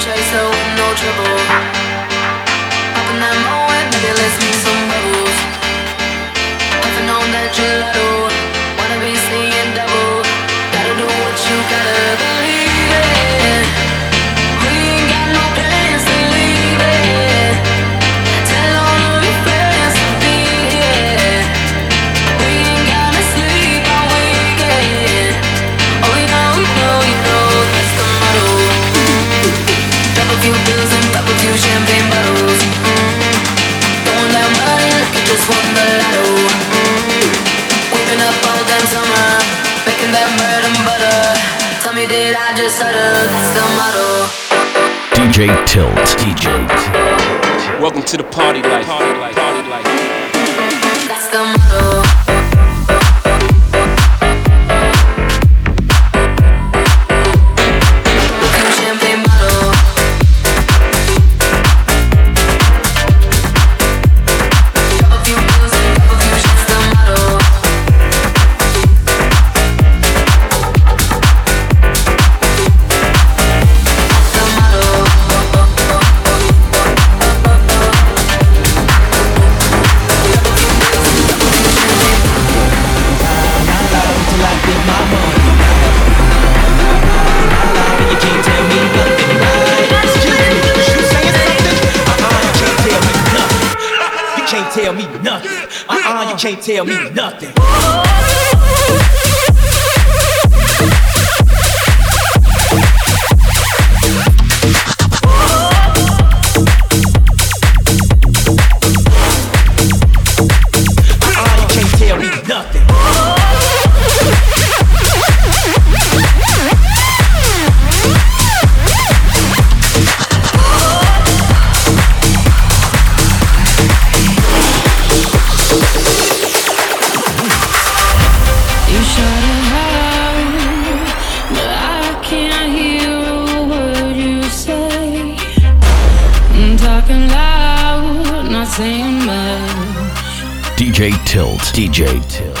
chase, so no trouble. DJ Tilt. DJ Tilt. Welcome to the party life. Party life. Party life. That's the motto. can't tell me nothing. DJ Tilt.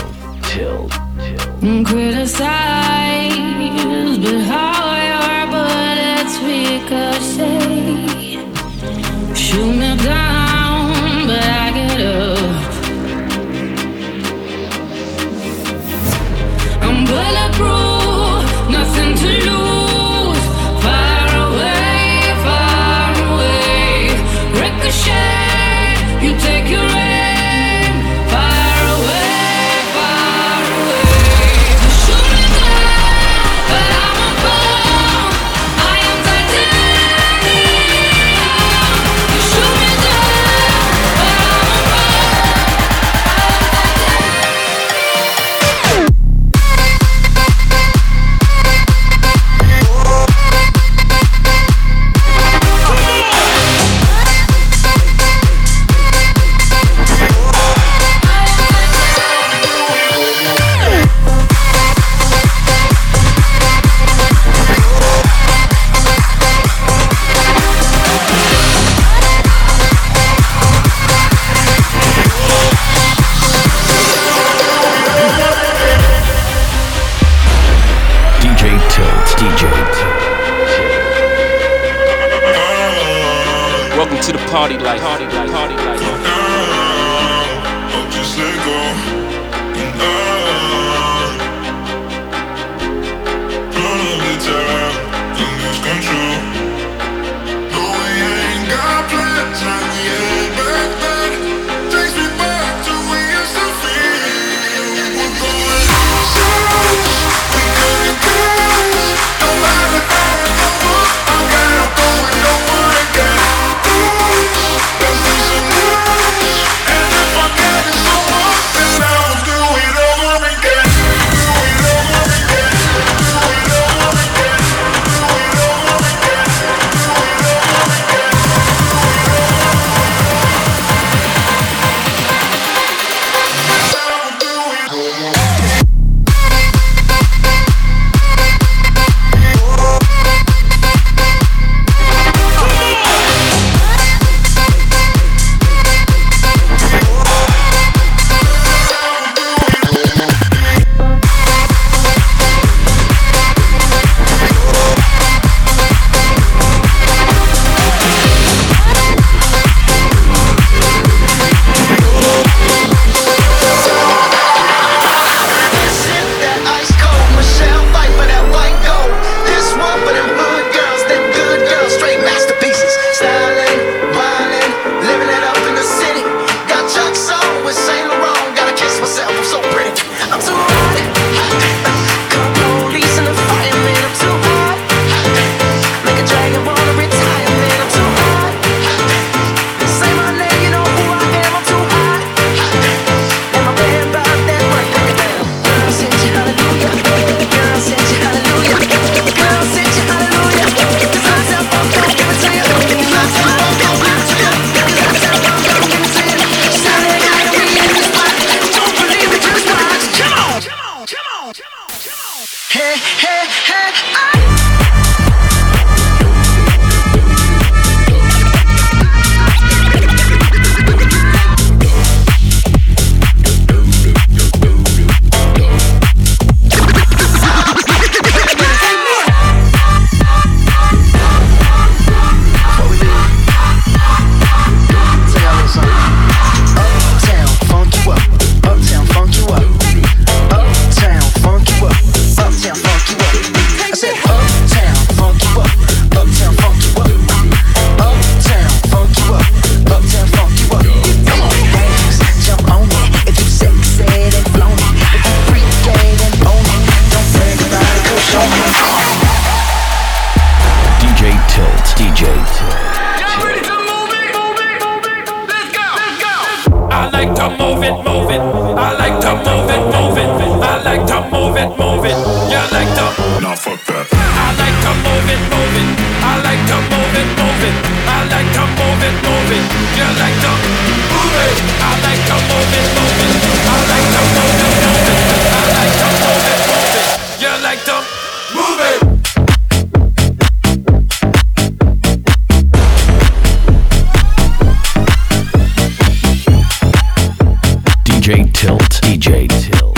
DJ Tilt. DJ Tilt.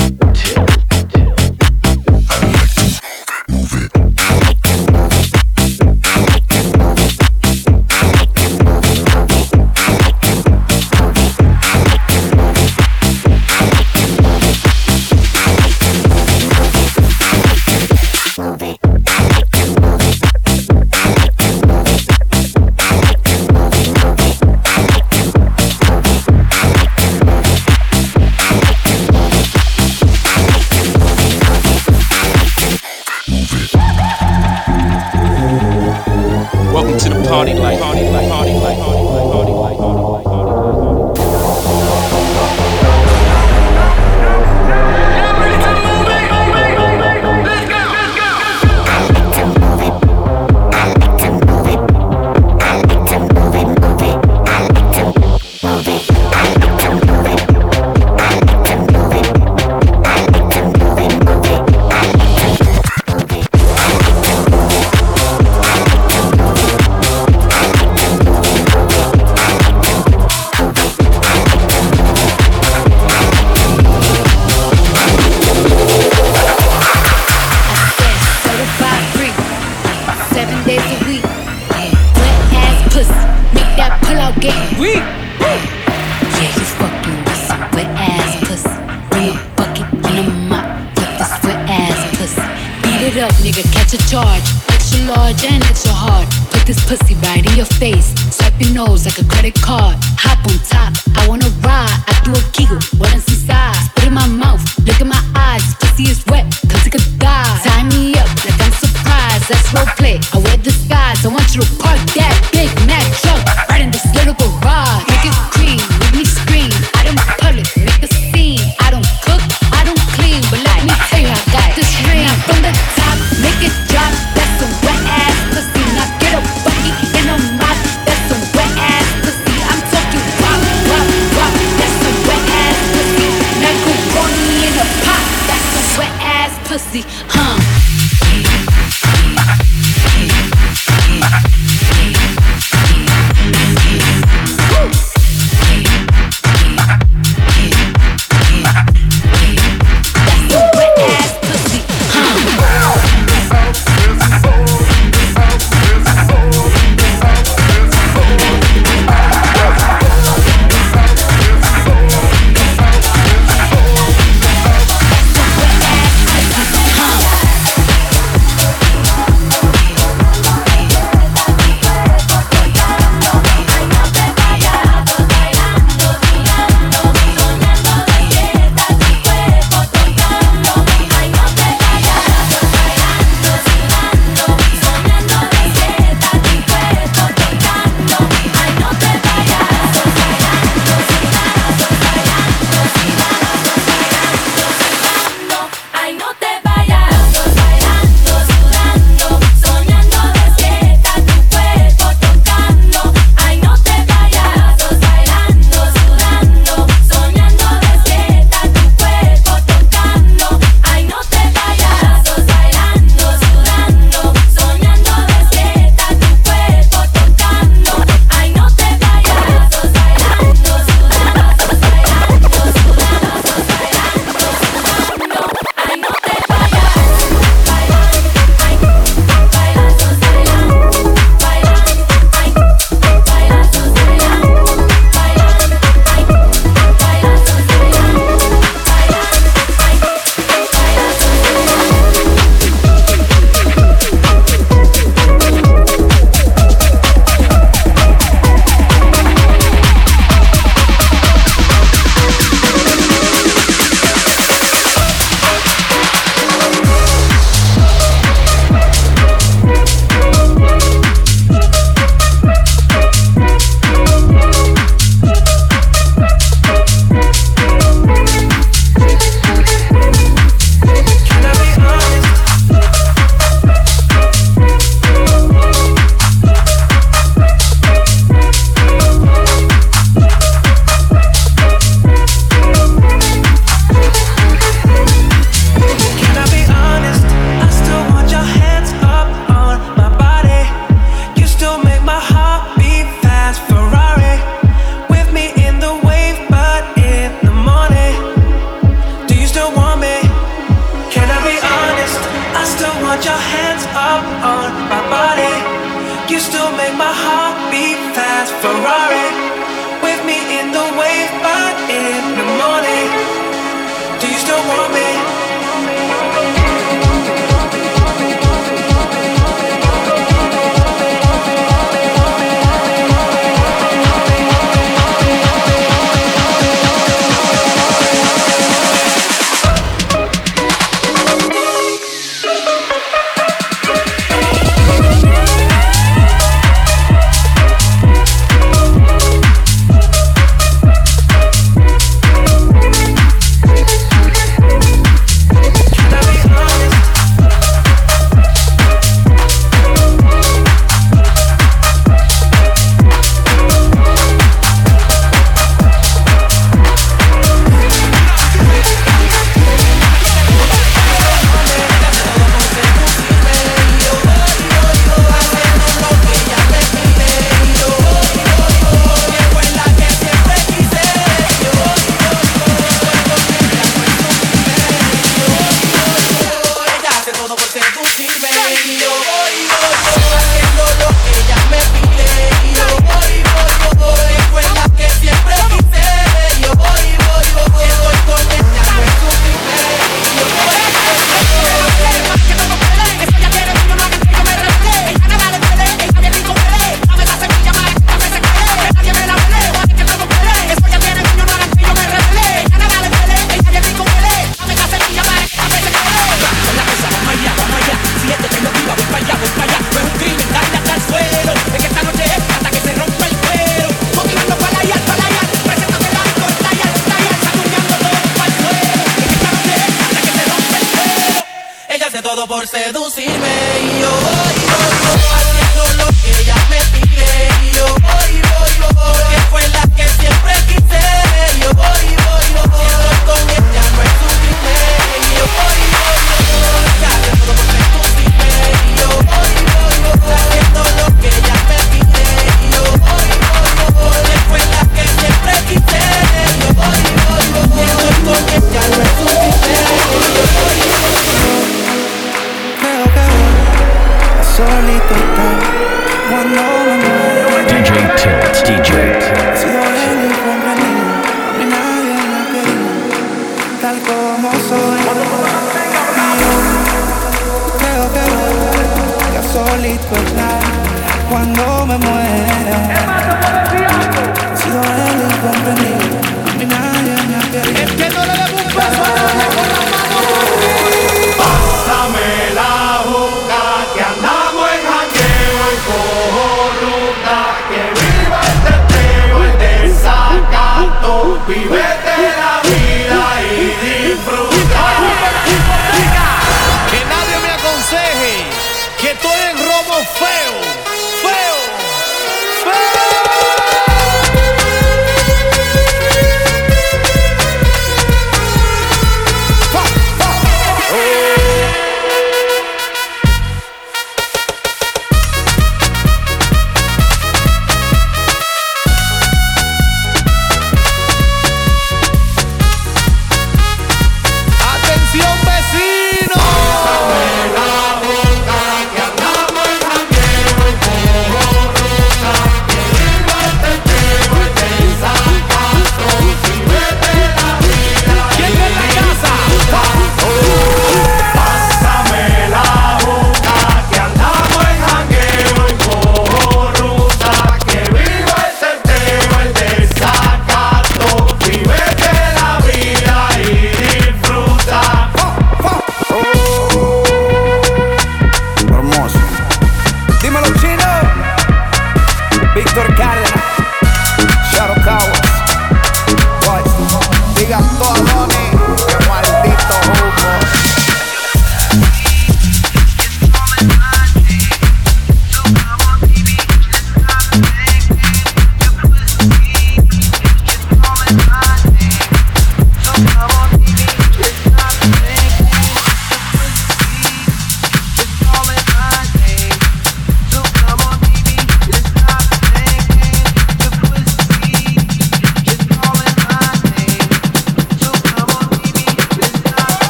nigga, catch a charge. Extra large and extra hard. Put this pussy right in your face. Swipe your nose like a credit card. Hop on top, I wanna ride. I do a giggle, what is inside? Spit in my mouth, look in my eyes. Pussy is wet, come take a dive. Tie me up like I'm surprised. That's role play. I wear disguise. I want you to park that big Mac.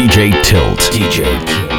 DJ Tilt. DJ Tilt.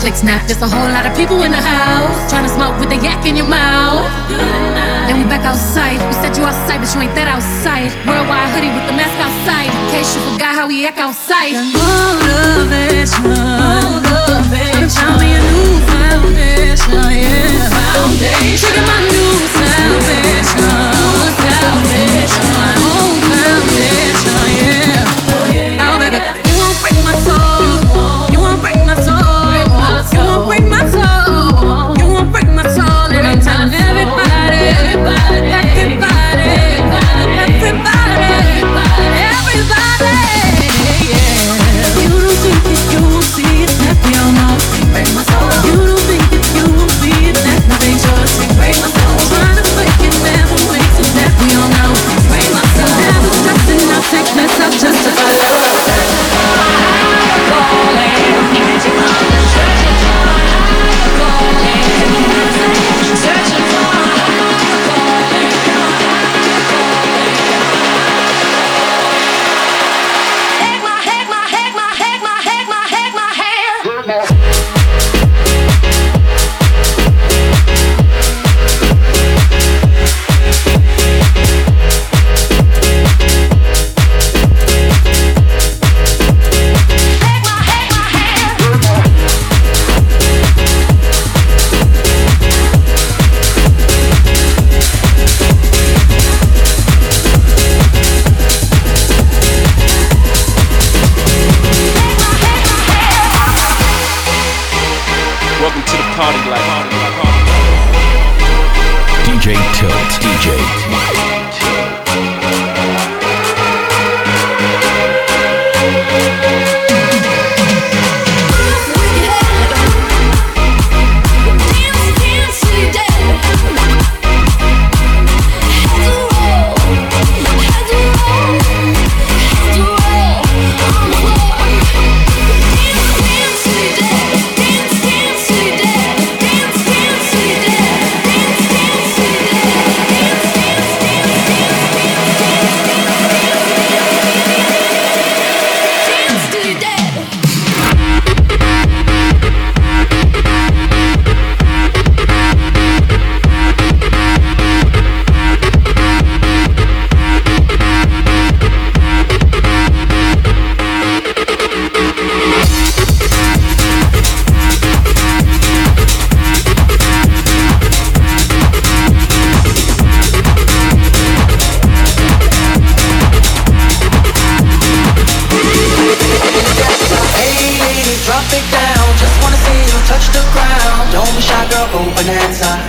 Click snap. There's a whole lot of people in the house trying to smoke with a yak in your mouth. Then we back outside. We said you outside, but you ain't that outside. Worldwide hoodie with the mask outside. In case you forgot how we act outside. Motivation. Motivation. Found me a new foundation. Yeah. Foundation. My new salvation. Salvation. My own foundation.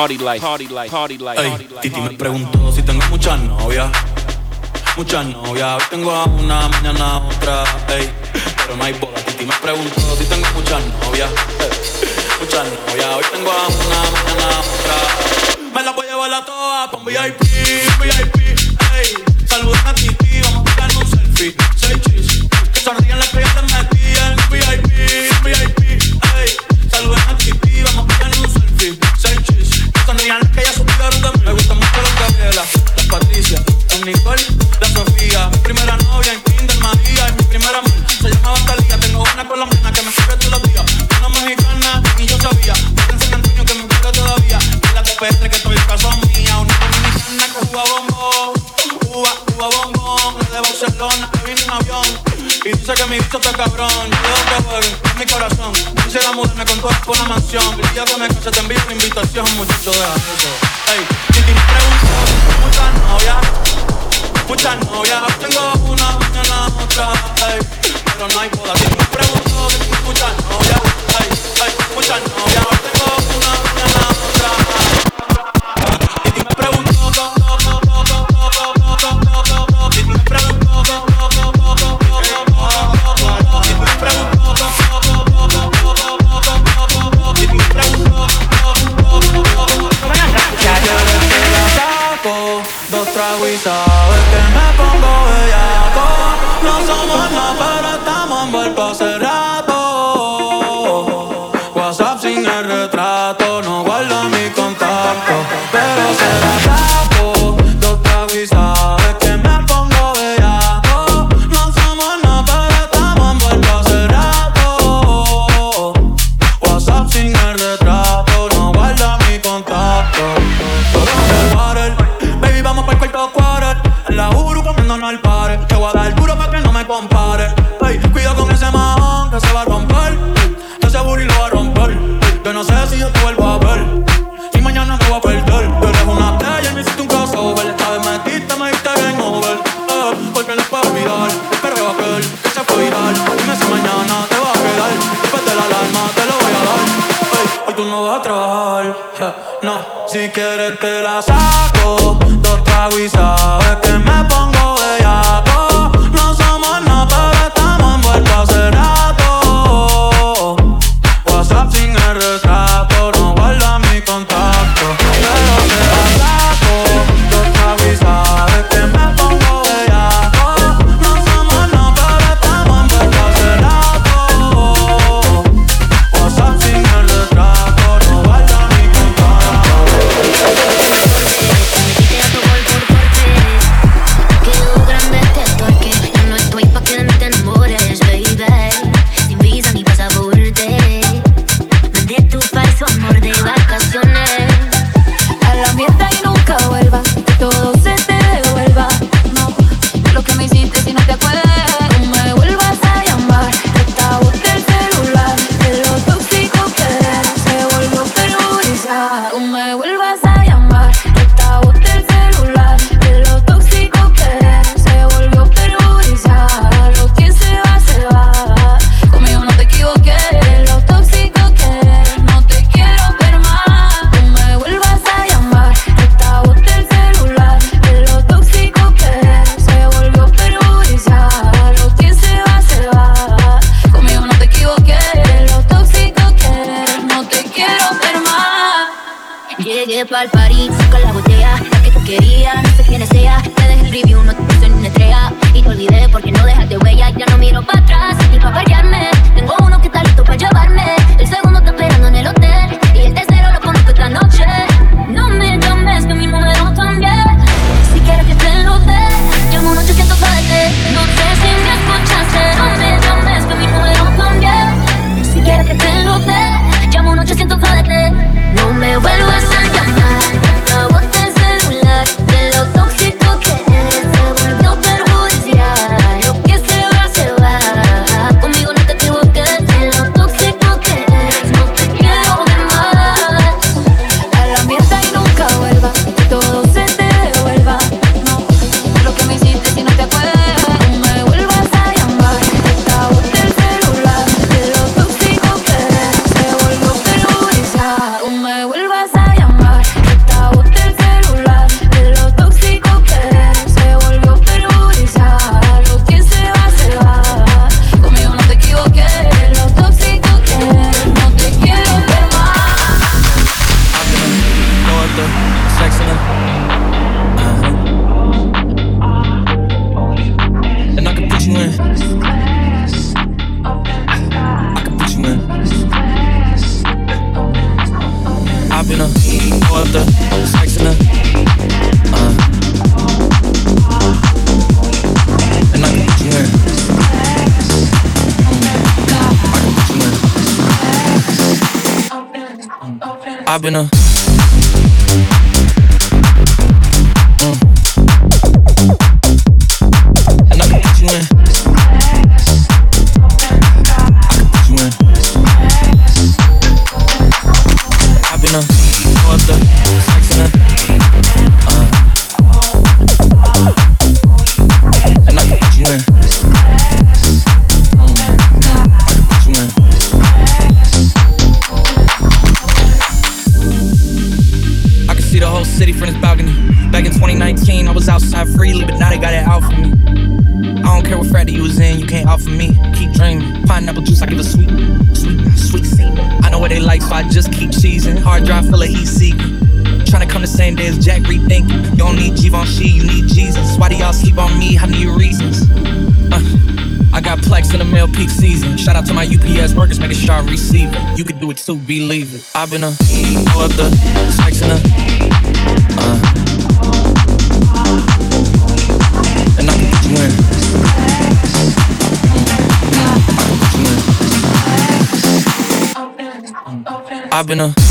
Party life, party life, party life. Titi me preguntó si tengo muchas novias. Muchas novias, hoy tengo a una, mañana otra. Ey, pero no hay bola. Titi me preguntó si tengo muchas novias. Muchas novias, hoy tengo a una, mañana a otra. Me la voy a llevar a todas pa' un VIP, VIP. Ey, saludan a Titi, vamos a tirar un selfie. Seis chis, que sonríen las Y tú sabes que mi bicho está cabrón. Yo te juego mi corazón. Quisiera mudarme con todas por la mansión. Ya me casa, te envío una invitación, muchacho, deja eso. Ey, si te pregunto, muchas novias, muchas novias. Tengo una, mañana otra, ey, pero no hay boda. Si me pregunto, muchas novias, ey, ey, muchas novias. Tengo una, mañana otra. Y si me No se ha sido todo el. ass workers. You do it too, believe it. I've been a the sex in a uh. And I can put you in. I've been a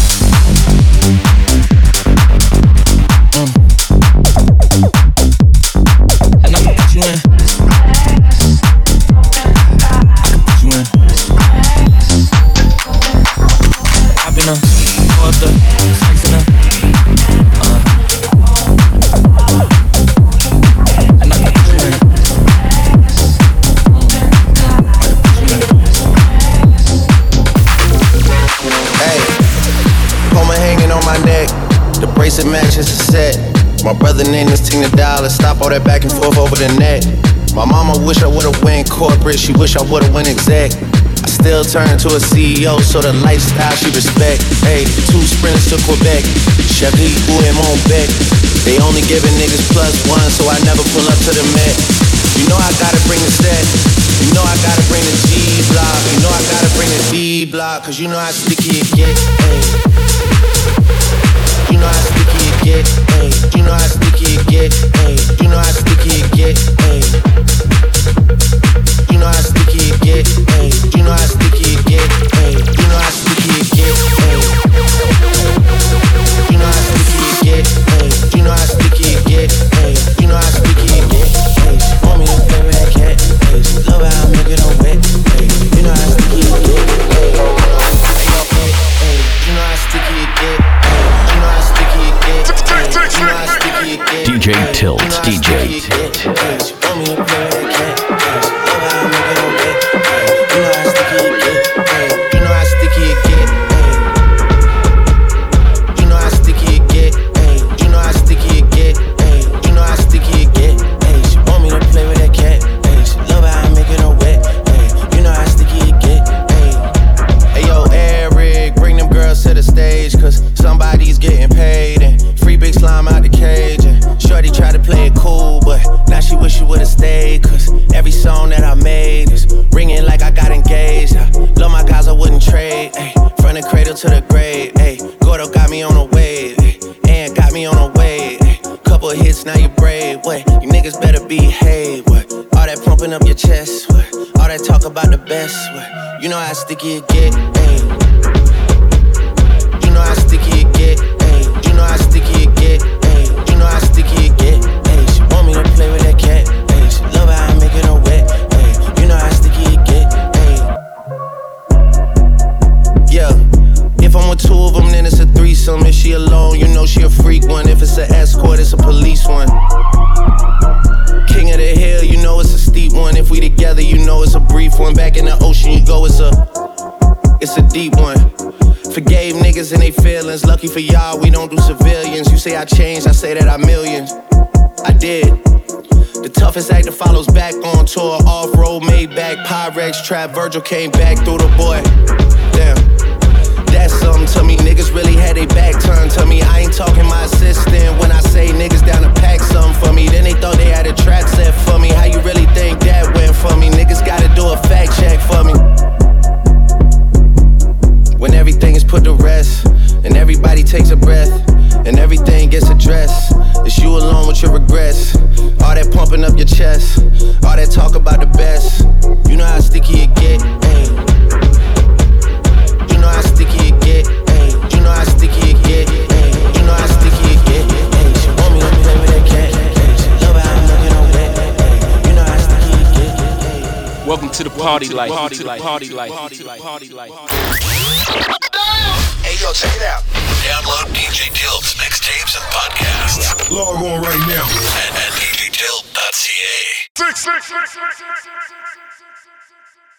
My brother named this the Dollar. Stop all that back and forth over the net. My mama wish I would've went corporate. She wish I would've went exec. I still turn to a CEO, so the lifestyle she respect. Hey, two sprints to Quebec. Chevy, Boo, and Montbec. They only giving niggas plus one, so I never pull up to the Met. You know I gotta bring the set. You know I gotta bring the G block. You know I gotta bring the D block, cause you know how sticky it gets. Hey. You know how sticky it you know how sticky it get, hey. You know how sticky it get, hey. You know how sticky it get. You know she a freak one. If it's an escort, it's a police one. King of the hill, you know it's a steep one. If we together, you know it's a brief one. Back in the ocean, you go, it's a, it's a deep one. Forgave niggas and they feelings. Lucky for y'all, we don't do civilians. You say I changed, I say that I millions. I did. The toughest actor follows back on tour. Off road, made back, Pyrex, trap. Virgil came back through the boy. Damn. That's something to me. Niggas really had their back turned to me. I ain't talking my assistant when I say niggas down to pack something for me. Then they thought they had a track set for me. How you really think that went for me? Niggas gotta do a fact check for me. When everything is put to rest, and everybody takes a breath, and everything gets addressed, it's you alone with your regrets. All that pumping up your chest, all that talk about the best. You know how sticky it get, ayy. You know how sticky Welcome to the party life. Party to the party life. Party life. Hey, yo, check it out. Download DJ Tilt's mixtapes and podcasts. Log on right now. At, at djtilt.ca. Six, six, six, six, six, six, six.